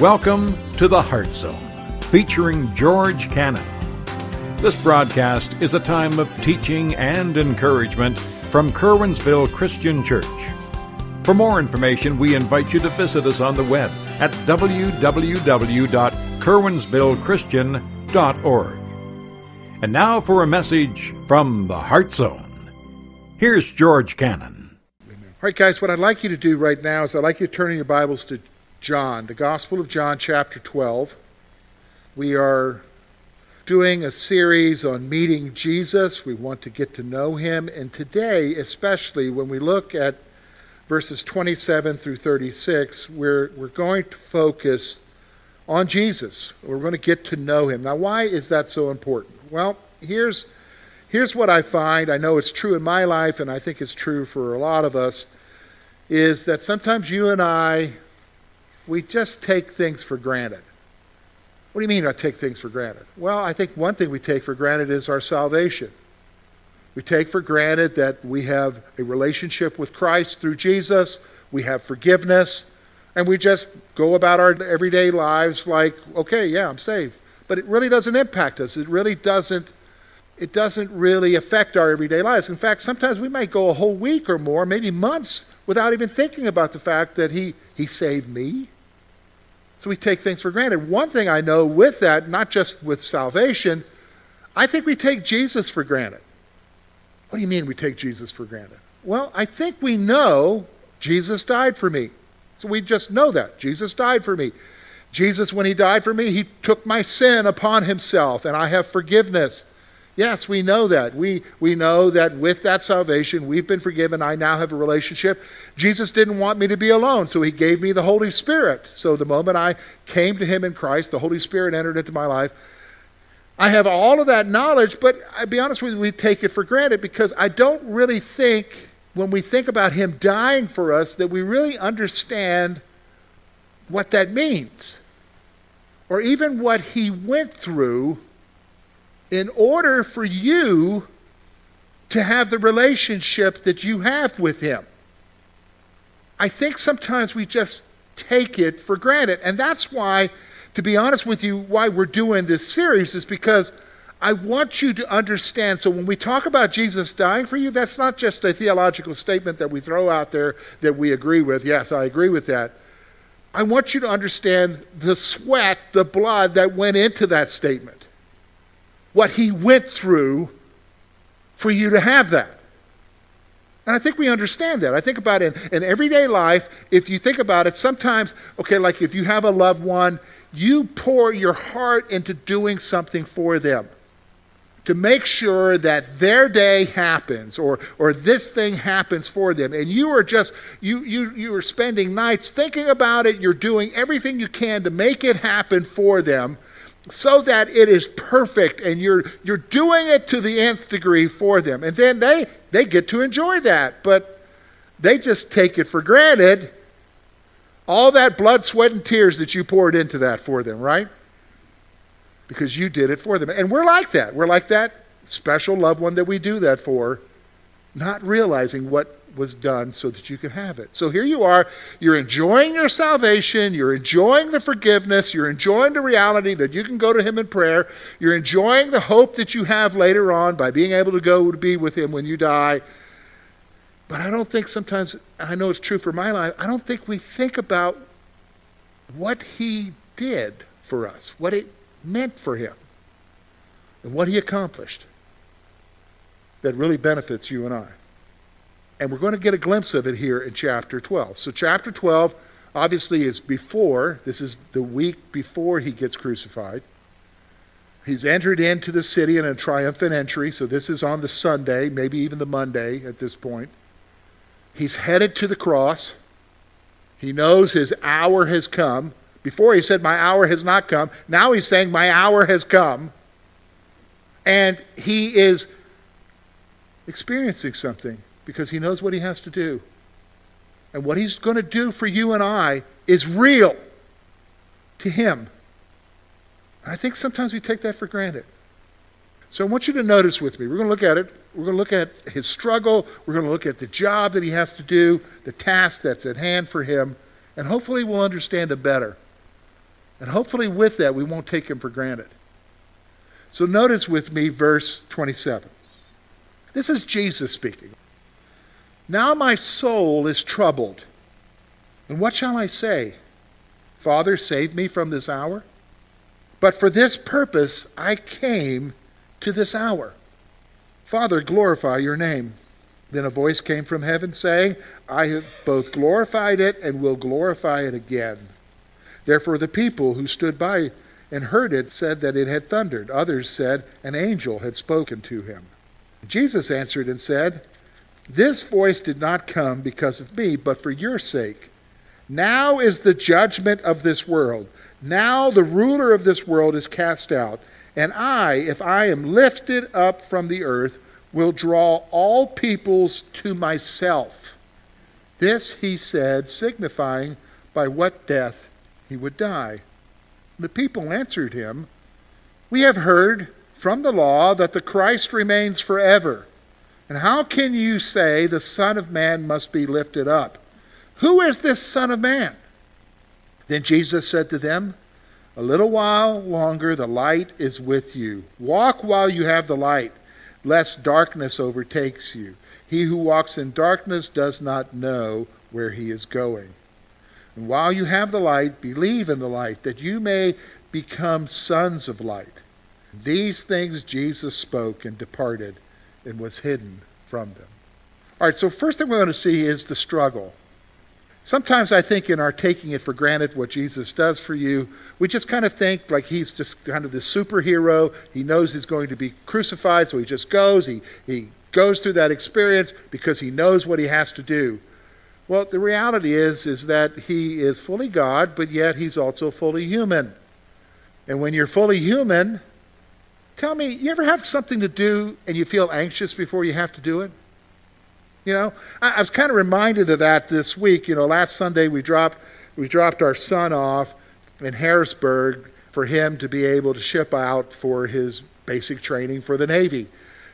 Welcome to the Heart Zone, featuring George Cannon. This broadcast is a time of teaching and encouragement from Curwensville Christian Church. For more information, we invite you to visit us on the web at www.curwensvillechristian.org. And now for a message from the Heart Zone. Here's George Cannon. All right, guys, what I'd like you to do right now is I'd like you to turn in your Bibles to John, the Gospel of John, chapter 12. We are doing a series on meeting Jesus. We want to get to know him. And today, especially when we look at verses 27 through 36, we're, we're going to focus on Jesus. We're going to get to know him. Now, why is that so important? Well, here's, here's what I find. I know it's true in my life, and I think it's true for a lot of us, is that sometimes you and I, we just take things for granted. What do you mean I take things for granted? Well, I think one thing we take for granted is our salvation. We take for granted that we have a relationship with Christ through Jesus, we have forgiveness, and we just go about our everyday lives like, okay, yeah, I'm saved. But it really doesn't impact us. It really doesn't it doesn't really affect our everyday lives. In fact, sometimes we might go a whole week or more, maybe months, without even thinking about the fact that he, he saved me. So we take things for granted. One thing I know with that, not just with salvation, I think we take Jesus for granted. What do you mean we take Jesus for granted? Well, I think we know Jesus died for me. So we just know that. Jesus died for me. Jesus, when he died for me, he took my sin upon himself, and I have forgiveness. Yes, we know that. We, we know that with that salvation, we've been forgiven. I now have a relationship. Jesus didn't want me to be alone, so he gave me the Holy Spirit. So the moment I came to him in Christ, the Holy Spirit entered into my life. I have all of that knowledge, but I'll be honest with you, we take it for granted because I don't really think, when we think about him dying for us, that we really understand what that means or even what he went through in order for you to have the relationship that you have with Him. I think sometimes we just take it for granted. And that's why, to be honest with you, why we're doing this series is because I want you to understand. So when we talk about Jesus dying for you, that's not just a theological statement that we throw out there that we agree with. Yes, I agree with that. I want you to understand the sweat, the blood that went into that statement what he went through for you to have that. And I think we understand that. I think about it in, in, everyday life, if you think about it, sometimes, okay, like if you have a loved one, you pour your heart into doing something for them to make sure that their day happens or, or this thing happens for them. And you are just, you, you, you are spending nights thinking about it. You're doing everything you can to make it happen for them so that it is perfect and you're you're doing it to the nth degree for them. And then they they get to enjoy that but they just take it for granted. All that blood sweat and tears that you poured into that for them right? Because you did it for them. And we're like that. We're like that special loved one that we do that for not realizing what was done so that you could have it. So here you are, you're enjoying your salvation, you're enjoying the forgiveness, you're enjoying the reality that you can go to Him in prayer, you're enjoying the hope that you have later on by being able to go to be with Him when you die. But I don't think sometimes, I know it's true for my life, I don't think we think about what He did for us, what it meant for Him, and what He accomplished that really benefits you and I. And we're going to get a glimpse of it here in chapter 12. So, chapter 12 obviously is before, this is the week before he gets crucified. He's entered into the city in a triumphant entry, so this is on the Sunday, maybe even the Monday at this point. He's headed to the cross. He knows his hour has come. Before he said, My hour has not come. Now he's saying, My hour has come. And he is experiencing something because he knows what he has to do. And what he's going to do for you and I is real to him. And I think sometimes we take that for granted. So I want you to notice with me. We're going to look at it. We're going to look at his struggle. We're going to look at the job that he has to do, the task that's at hand for him, and hopefully we'll understand it better. And hopefully, with that, we won't take him for granted. So, notice with me verse 27. This is Jesus speaking. Now my soul is troubled. And what shall I say? Father, save me from this hour? But for this purpose I came to this hour. Father, glorify your name. Then a voice came from heaven saying, I have both glorified it and will glorify it again. Therefore the people who stood by and heard it said that it had thundered. Others said, An angel had spoken to him. Jesus answered and said, This voice did not come because of me, but for your sake. Now is the judgment of this world. Now the ruler of this world is cast out. And I, if I am lifted up from the earth, will draw all peoples to myself. This he said, signifying by what death he would die. The people answered him, We have heard from the law that the Christ remains forever. And how can you say the Son of Man must be lifted up? Who is this Son of Man? Then Jesus said to them, A little while longer the light is with you. Walk while you have the light, lest darkness overtakes you. He who walks in darkness does not know where he is going. And while you have the light, believe in the light, that you may become sons of light. These things Jesus spoke and departed and was hidden from them. All right, so first thing we're going to see is the struggle. Sometimes I think in our taking it for granted what Jesus does for you, we just kind of think like he's just kind of this superhero. He knows he's going to be crucified, so he just goes. He, he goes through that experience because he knows what he has to do. Well, the reality is is that he is fully God, but yet he's also fully human. And when you're fully human, tell me, you ever have something to do and you feel anxious before you have to do it? You know, I, I was kind of reminded of that this week. You know, last Sunday we dropped we dropped our son off in Harrisburg for him to be able to ship out for his basic training for the Navy.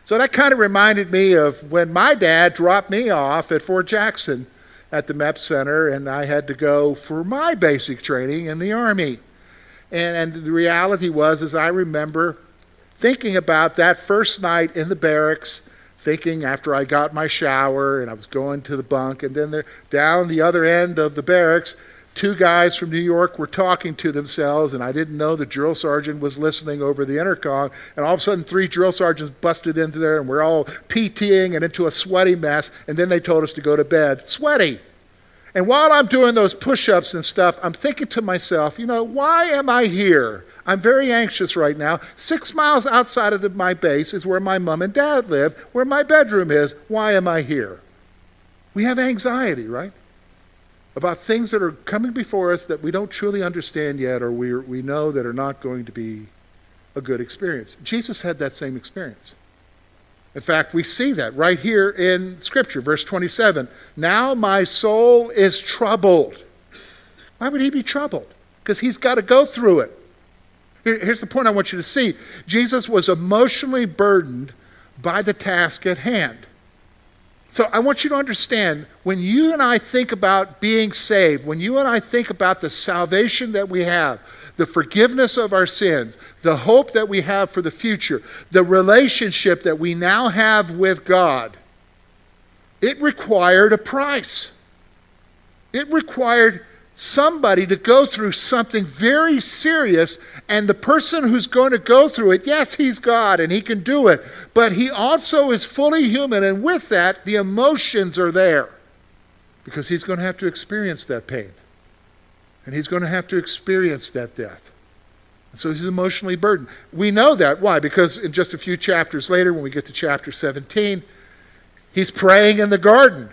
So that kind of reminded me of when my dad dropped me off at Fort Jackson at the MEP Center, and I had to go for my basic training in the Army. And, and the reality was, is I remember thinking about that first night in the barracks, thinking after I got my shower and I was going to the bunk, and then there, down the other end of the barracks, two guys from New York were talking to themselves, and I didn't know the drill sergeant was listening over the intercom. And all of a sudden, three drill sergeants busted into there, and we're all PTing and into a sweaty mess. And then they told us to go to bed. Sweaty. And while I'm doing those push ups and stuff, I'm thinking to myself, you know, why am I here? I'm very anxious right now. Six miles outside of the, my base is where my mom and dad live, where my bedroom is. Why am I here? We have anxiety, right? about things that are coming before us that we don't truly understand yet or we, we know that are not going to be a good experience. Jesus had that same experience. In fact, we see that right here in Scripture, verse 27. Now my soul is troubled. Why would he be troubled? Because he's got to go through it. Here, here's the point I want you to see Jesus was emotionally burdened by the task at hand. So I want you to understand when you and I think about being saved, when you and I think about the salvation that we have, the forgiveness of our sins, the hope that we have for the future, the relationship that we now have with God, it required a price. It required somebody to go through something very serious, and the person who's going to go through it, yes, he's God and he can do it, but he also is fully human, and with that, the emotions are there because he's going to have to experience that pain and he's going to have to experience that death. And so he's emotionally burdened. We know that. Why? Because in just a few chapters later, when we get to chapter 17, he's praying in the garden.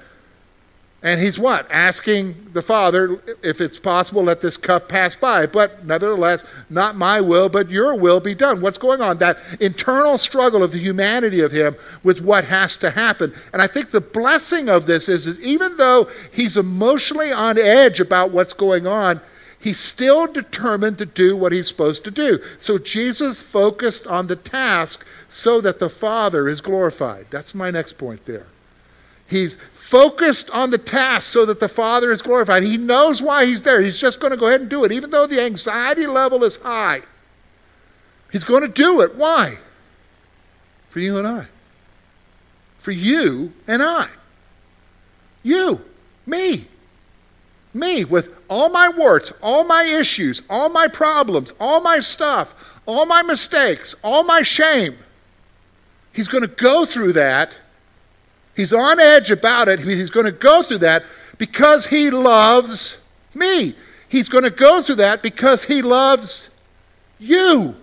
And he's what? Asking the Father, if it's possible, let this cup pass by. But nevertheless, not my will, but your will be done. What's going on? That internal struggle of the humanity of him with what has to happen. And I think the blessing of this is, is even though he's emotionally on edge about what's going on, he's still determined to do what he's supposed to do. So Jesus focused on the task so that the Father is glorified. That's my next point there. He's focused on the task so that the Father is glorified. He knows why he's there. He's just going to go ahead and do it, even though the anxiety level is high. He's going to do it. Why? For you and I. For you and I. You, me, me, with all my warts, all my issues, all my problems, all my stuff, all my mistakes, all my shame. He's going to go through that. He's on edge about it. He's going to go through that because he loves me. He's going to go through that because he loves you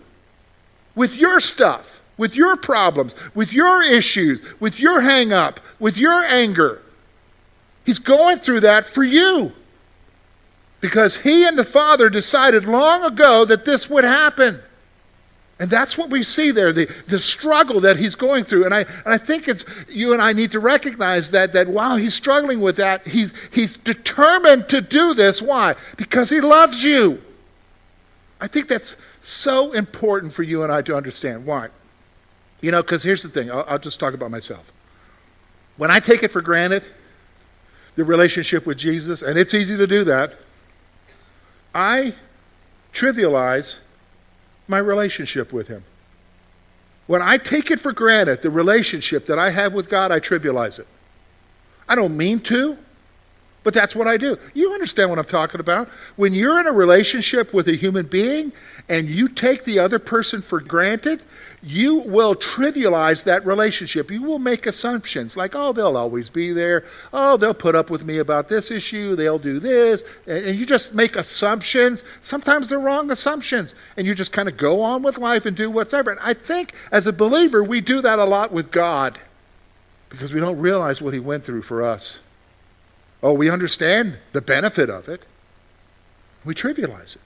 with your stuff, with your problems, with your issues, with your hang up, with your anger. He's going through that for you. Because he and the Father decided long ago that this would happen. And that's what we see there, the, the struggle that he's going through. And I, and I think it's you and I need to recognize that, that while he's struggling with that, he's, he's determined to do this. Why? Because he loves you. I think that's so important for you and I to understand. Why? You know, because here's the thing I'll, I'll just talk about myself. When I take it for granted, the relationship with Jesus, and it's easy to do that, I trivialize my relationship with Him. When I take it for granted, the relationship that I have with God, I trivialize it. I don't mean to. But that's what I do. You understand what I'm talking about? When you're in a relationship with a human being and you take the other person for granted, you will trivialize that relationship. You will make assumptions like, oh, they'll always be there. Oh, they'll put up with me about this issue. They'll do this. And you just make assumptions. Sometimes they're wrong assumptions. And you just kind of go on with life and do whatever. And I think as a believer, we do that a lot with God because we don't realize what He went through for us. Oh, we understand the benefit of it. We trivialize it.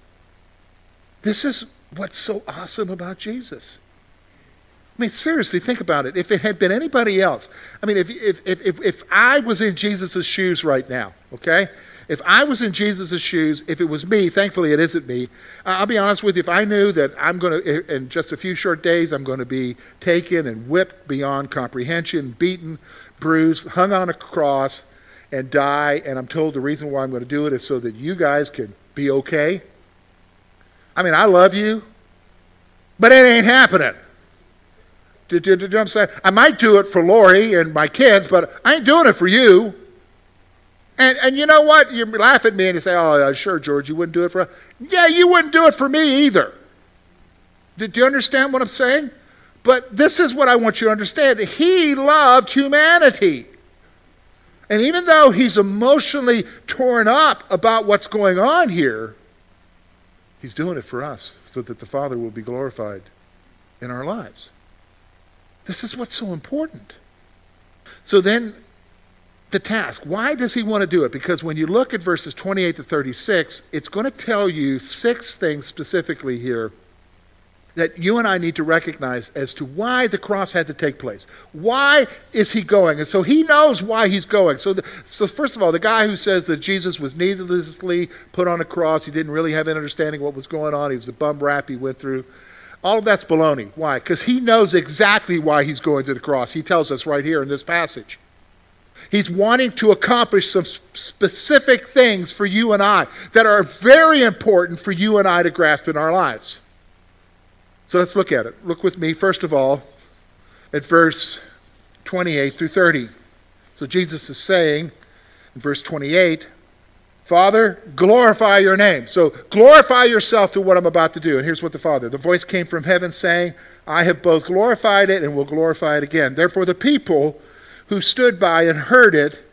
This is what's so awesome about Jesus. I mean, seriously, think about it. If it had been anybody else, I mean, if, if, if, if I was in Jesus' shoes right now, okay? If I was in Jesus' shoes, if it was me, thankfully it isn't me, I'll be honest with you, if I knew that I'm going to, in just a few short days, I'm going to be taken and whipped beyond comprehension, beaten, bruised, hung on a cross, and die, and I'm told the reason why I'm going to do it is so that you guys can be okay. I mean, I love you, but it ain't happening. Do, do, do, do I'm saying? I might do it for Lori and my kids, but I ain't doing it for you. And, and you know what? You laugh at me and you say, oh, sure, George, you wouldn't do it for us. Yeah, you wouldn't do it for me either. Do, do you understand what I'm saying? But this is what I want you to understand. He loved humanity. And even though he's emotionally torn up about what's going on here, he's doing it for us so that the Father will be glorified in our lives. This is what's so important. So then, the task. Why does he want to do it? Because when you look at verses 28 to 36, it's going to tell you six things specifically here that you and I need to recognize as to why the cross had to take place. Why is he going? And so he knows why he's going. So, the, so first of all, the guy who says that Jesus was needlessly put on a cross, he didn't really have an understanding of what was going on. He was a bum rap he went through. All of that's baloney. Why? Because he knows exactly why he's going to the cross. He tells us right here in this passage. He's wanting to accomplish some specific things for you and I that are very important for you and I to grasp in our lives. So let's look at it. Look with me, first of all, at verse 28 through 30. So Jesus is saying in verse 28, Father, glorify your name. So glorify yourself through what I'm about to do. And here's what the Father the voice came from heaven saying, I have both glorified it and will glorify it again. Therefore, the people who stood by and heard it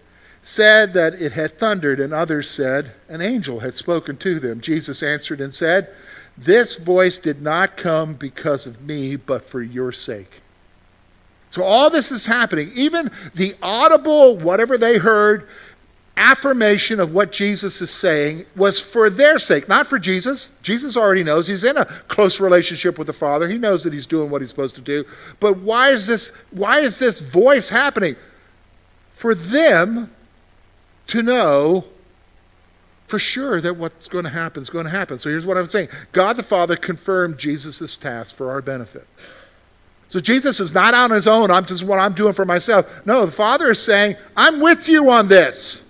said that it had thundered, and others said, An angel had spoken to them. Jesus answered and said, this voice did not come because of me, but for your sake. So all this is happening. Even the audible, whatever they heard, affirmation of what Jesus is saying was for their sake, not for Jesus. Jesus already knows he's in a close relationship with the Father. He knows that he's doing what he's supposed to do. But why is this why is this voice happening? For them to know for sure that what's going to happen is going to happen. So here's what I'm saying God the Father confirmed Jesus' task for our benefit. So Jesus is not on his own. I'm just what I'm doing for myself. No, the Father is saying, I'm with you on this.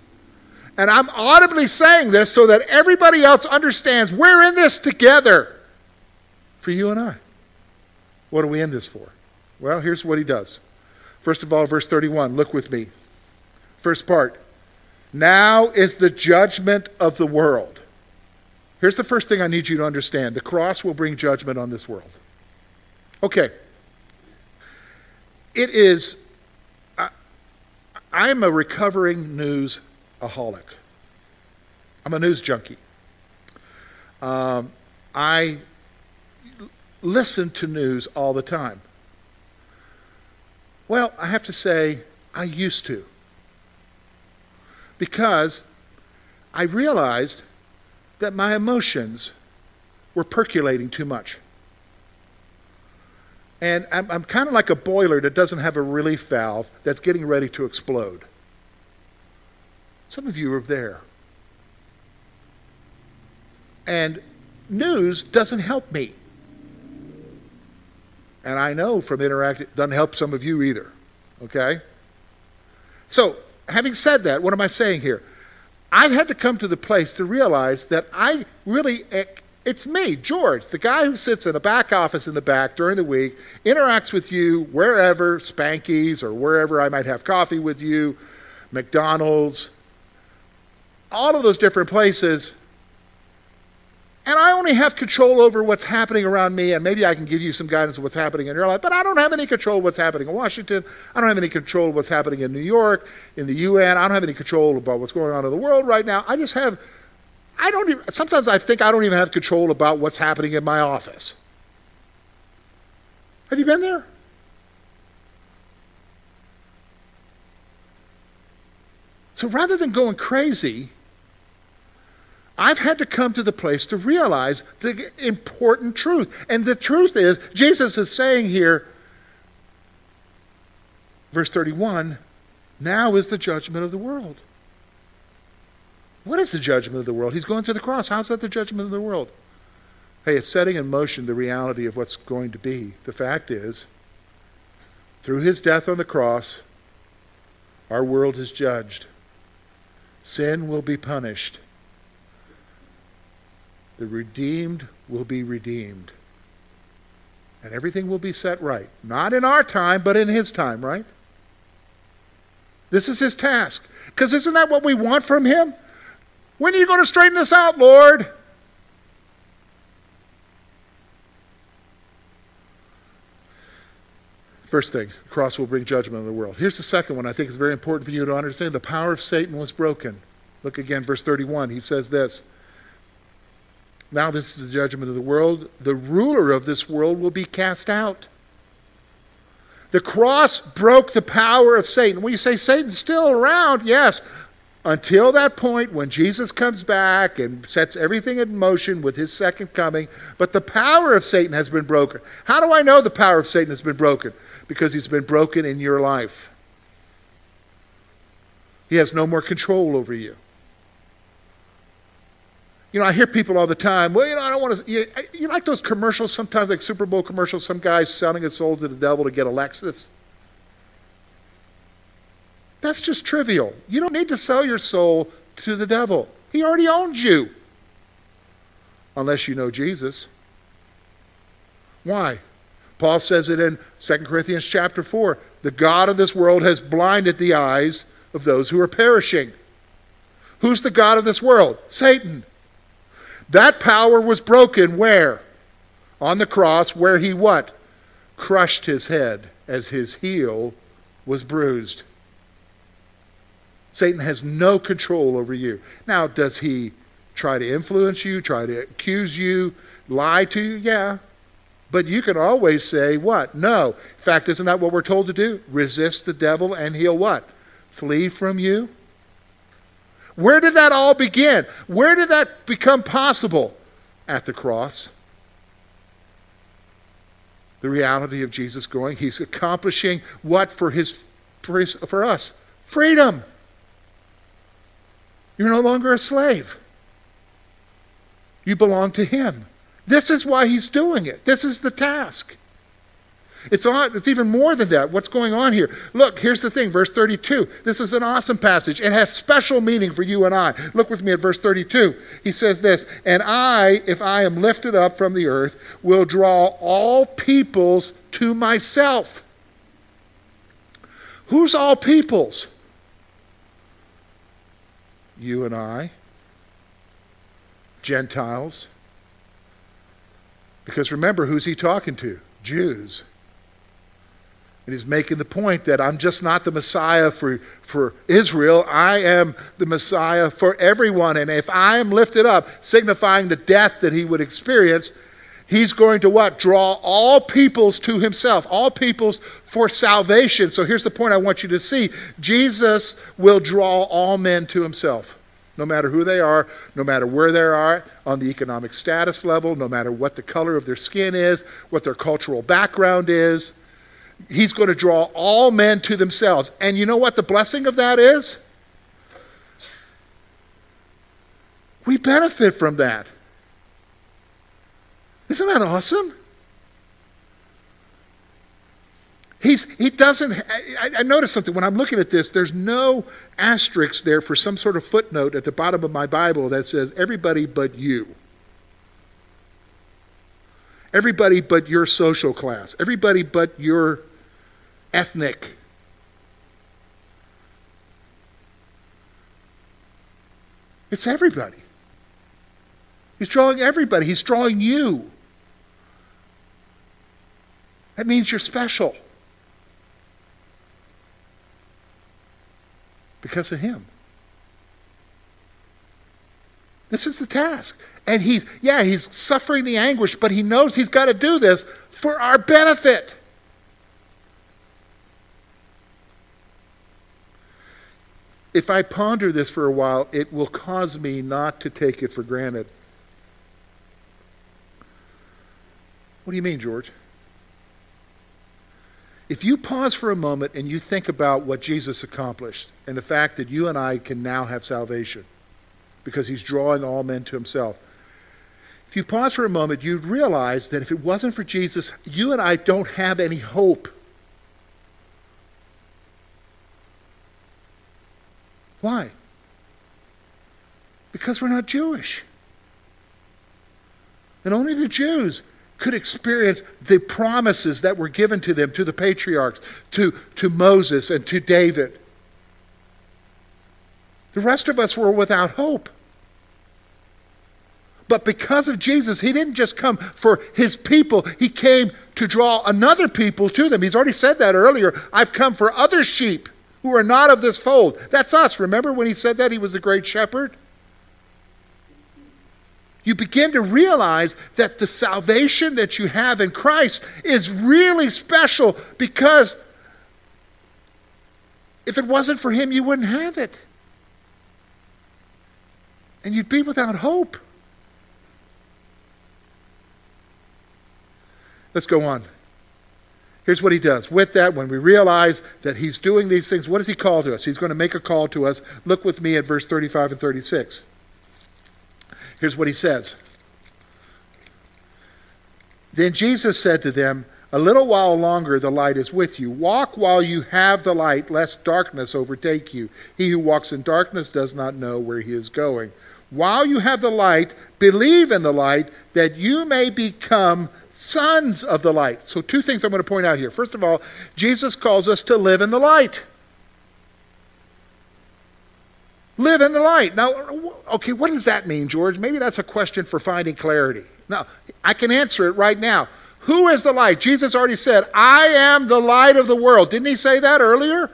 And I'm audibly saying this so that everybody else understands we're in this together for you and I. What are we in this for? Well, here's what he does. First of all, verse 31, look with me. First part. Now is the judgment of the world. Here's the first thing I need you to understand the cross will bring judgment on this world. Okay. It is, I, I'm a recovering news aholic. I'm a news junkie. Um, I listen to news all the time. Well, I have to say, I used to. Because I realized that my emotions were percolating too much. And I'm, I'm kind of like a boiler that doesn't have a relief valve that's getting ready to explode. Some of you are there. And news doesn't help me. And I know from interacting, doesn't help some of you either. Okay? So, having said that, what am I saying here? I've had to come to the place to realize that I really, eh, it's me, George, the guy who sits in a back office in the back during the week, interacts with you wherever, Spanky's or wherever I might have coffee with you, McDonald's, all of those different places and I only have control over what's happening around me, and maybe I can give you some guidance of what's happening in your life, but I don't have any control of what's happening in Washington. I don't have any control of what's happening in New York, in the UN. I don't have any control about what's going on in the world right now. I just have, I don't even, sometimes I think I don't even have control about what's happening in my office. Have you been there? So rather than going crazy, I've had to come to the place to realize the important truth. And the truth is, Jesus is saying here, verse 31, now is the judgment of the world. What is the judgment of the world? He's going to the cross. How's that the judgment of the world? Hey, it's setting in motion the reality of what's going to be. The fact is, through his death on the cross, our world is judged. Sin will be punished the redeemed will be redeemed. And everything will be set right. Not in our time, but in his time, right? This is his task. Because isn't that what we want from him? When are you going to straighten this out, Lord? First thing, the cross will bring judgment on the world. Here's the second one I think is very important for you to understand. The power of Satan was broken. Look again, verse 31. He says this now, this is the judgment of the world. The ruler of this world will be cast out. The cross broke the power of Satan. You say Satan's still around, yes, until that point when Jesus comes back and sets everything in motion with his second coming. But the power of Satan has been broken. How do I know the power of Satan has been broken? Because he's been broken in your life. He has no more control over you. You know, I hear people all the time, well, you know, I don't want to. You, you like those commercials sometimes, like Super Bowl commercials, some guy's selling his soul to the devil to get a Lexus? That's just trivial. You don't need to sell your soul to the devil, he already owns you. Unless you know Jesus. Why? Paul says it in 2 Corinthians chapter 4. The God of this world has blinded the eyes of those who are perishing. Who's the God of this world? Satan. That power was broken where? On the cross, where he what? Crushed his head as his heel was bruised. Satan has no control over you. Now, does he try to influence you, try to accuse you, lie to you? Yeah. But you can always say, what? No. In fact, isn't that what we're told to do? Resist the devil and he'll what? Flee from you? Where did that all begin? Where did that become possible? At the cross. The reality of Jesus going, he's accomplishing what for his for, his, for us? Freedom. You're no longer a slave. You belong to him. This is why he's doing it. This is the task. It's, on, it's even more than that. What's going on here? Look, here's the thing, verse 32. This is an awesome passage. It has special meaning for you and I. Look with me at verse 32. He says this And I, if I am lifted up from the earth, will draw all peoples to myself. Who's all peoples? You and I, Gentiles. Because remember, who's he talking to? Jews. And he's making the point that I'm just not the Messiah for, for Israel. I am the Messiah for everyone. And if I am lifted up, signifying the death that he would experience, he's going to what? Draw all peoples to himself, all peoples for salvation. So here's the point I want you to see Jesus will draw all men to himself no matter who they are, no matter where they are on the economic status level, no matter what the color of their skin is, what their cultural background is. He's going to draw all men to themselves. And you know what the blessing of that is? We benefit from that. Isn't that awesome? He's, he doesn't, I, I noticed something. When I'm looking at this, there's no asterisk there for some sort of footnote at the bottom of my Bible that says, everybody but you. Everybody but your social class. Everybody but your ethnic. It's everybody. He's drawing everybody. He's drawing you. That means you're special. because of him. This is the task. And he's, yeah, he's suffering the anguish, but he knows he's got to do this for our benefit. If I ponder this for a while, it will cause me not to take it for granted. What do you mean, George? If you pause for a moment and you think about what Jesus accomplished and the fact that you and I can now have salvation because he's drawing all men to himself, if you pause for a moment, you'd realize that if it wasn't for Jesus, you and I don't have any hope. Why? Because we're not Jewish. And only the Jews could experience the promises that were given to them, to the patriarchs, to, to Moses, and to David. The rest of us were without hope. But because of Jesus, he didn't just come for his people, he came to draw another people to them. He's already said that earlier. I've come for other sheep who are not of this fold. That's us. Remember when he said that he was the great shepherd? you begin to realize that the salvation that you have in Christ is really special because if it wasn't for Him, you wouldn't have it. And you'd be without hope. Let's go on. Here's what he does. With that, when we realize that he's doing these things, what does he call to us? He's going to make a call to us. Look with me at verse 35 and 36. Here's what he says Then Jesus said to them, A little while longer the light is with you. Walk while you have the light, lest darkness overtake you. He who walks in darkness does not know where he is going. While you have the light, believe in the light, that you may become sons of the light. So, two things I'm going to point out here. First of all, Jesus calls us to live in the light. Live in the light. Now, okay, what does that mean, George? Maybe that's a question for finding clarity. Now, I can answer it right now. Who is the light? Jesus already said, I am the light of the world. Didn't he say that earlier?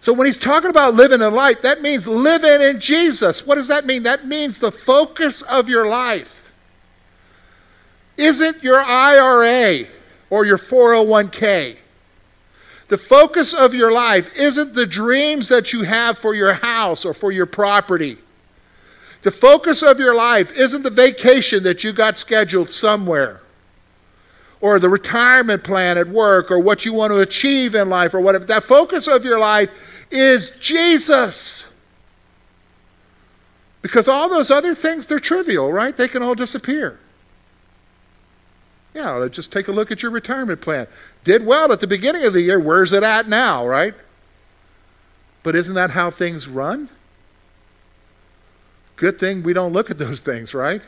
So when he's talking about living in light, that means living in Jesus. What does that mean? That means the focus of your life isn't your IRA or your 401k. The focus of your life isn't the dreams that you have for your house or for your property. The focus of your life isn't the vacation that you got scheduled somewhere or the retirement plan at work or what you want to achieve in life or whatever. That focus of your life is Jesus. Because all those other things, they're trivial, right? They can all disappear. Yeah, just take a look at your retirement plan. Did well at the beginning of the year. Where's it at now, right? But isn't that how things run? Good thing we don't look at those things, right?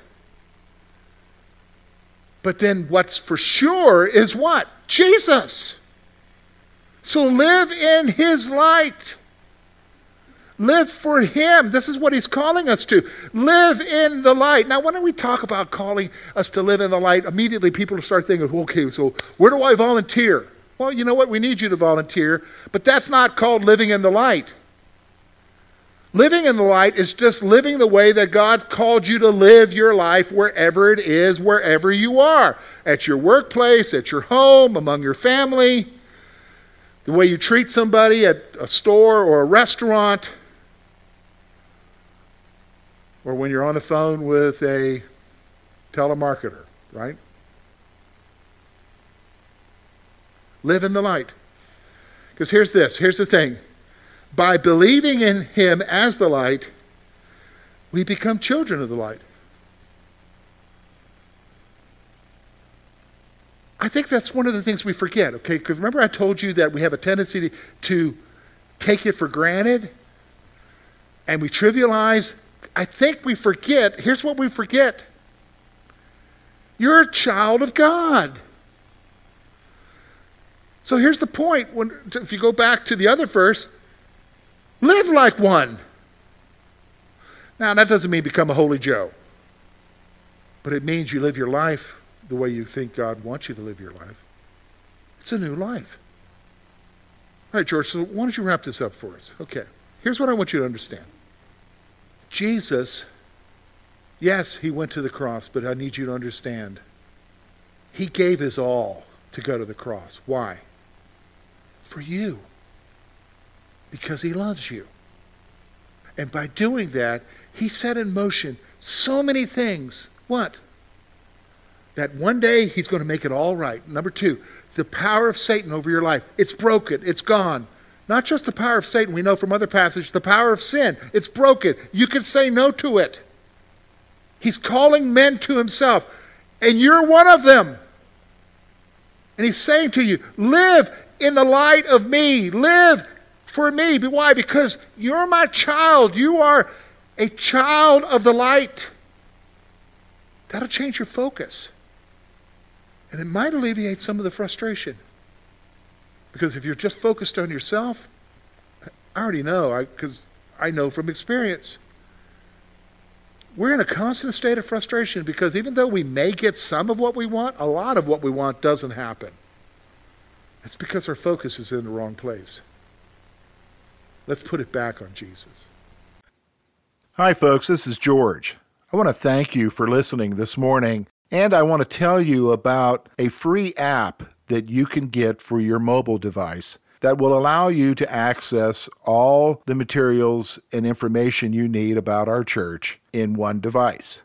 But then what's for sure is what? Jesus. So live in his light. Live for Him. This is what He's calling us to. Live in the light. Now, when we talk about calling us to live in the light, immediately people start thinking, okay, so where do I volunteer? Well, you know what? We need you to volunteer, but that's not called living in the light. Living in the light is just living the way that God called you to live your life wherever it is, wherever you are at your workplace, at your home, among your family, the way you treat somebody at a store or a restaurant or when you're on the phone with a telemarketer, right? Live in the light. Because here's this here's the thing. By believing in Him as the light, we become children of the light. I think that's one of the things we forget, okay? Because remember, I told you that we have a tendency to, take it for granted and we trivialize I think we forget. Here's what we forget you're a child of God. So here's the point. When, if you go back to the other verse, live like one. Now, that doesn't mean become a holy Joe, but it means you live your life the way you think God wants you to live your life. It's a new life. All right, George, so why don't you wrap this up for us? Okay. Here's what I want you to understand Jesus, yes, he went to the cross, but I need you to understand. He gave his all to go to the cross. Why? For you. Because he loves you. And by doing that, he set in motion so many things. What? That one day he's going to make it all right. Number two, the power of Satan over your life. It's broken, it's gone. Not just the power of Satan, we know from other passages, the power of sin. It's broken. You can say no to it. He's calling men to himself, and you're one of them. And he's saying to you, live in the light of me. Live for me. Why? Because you're my child. You are a child of the light. That'll change your focus. And it might alleviate some of the frustration. Because if you're just focused on yourself, I already know, because I, I know from experience. We're in a constant state of frustration because even though we may get some of what we want, a lot of what we want doesn't happen. It's because our focus is in the wrong place. Let's put it back on Jesus. Hi, folks. This is George. I want to thank you for listening this morning, and I want to tell you about a free app that you can get for your mobile device that will allow you to access all the materials and information you need about our church in one device.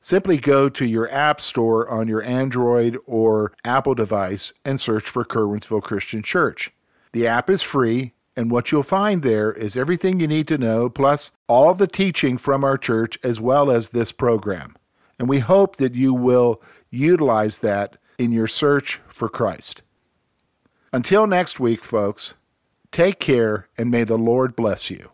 Simply go to your App Store on your Android or Apple device and search for Curwensville Christian Church. The app is free, and what you'll find there is everything you need to know, plus all the teaching from our church as well as this program. And we hope that you will utilize that in your search for Christ. Until next week, folks, take care and may the Lord bless you.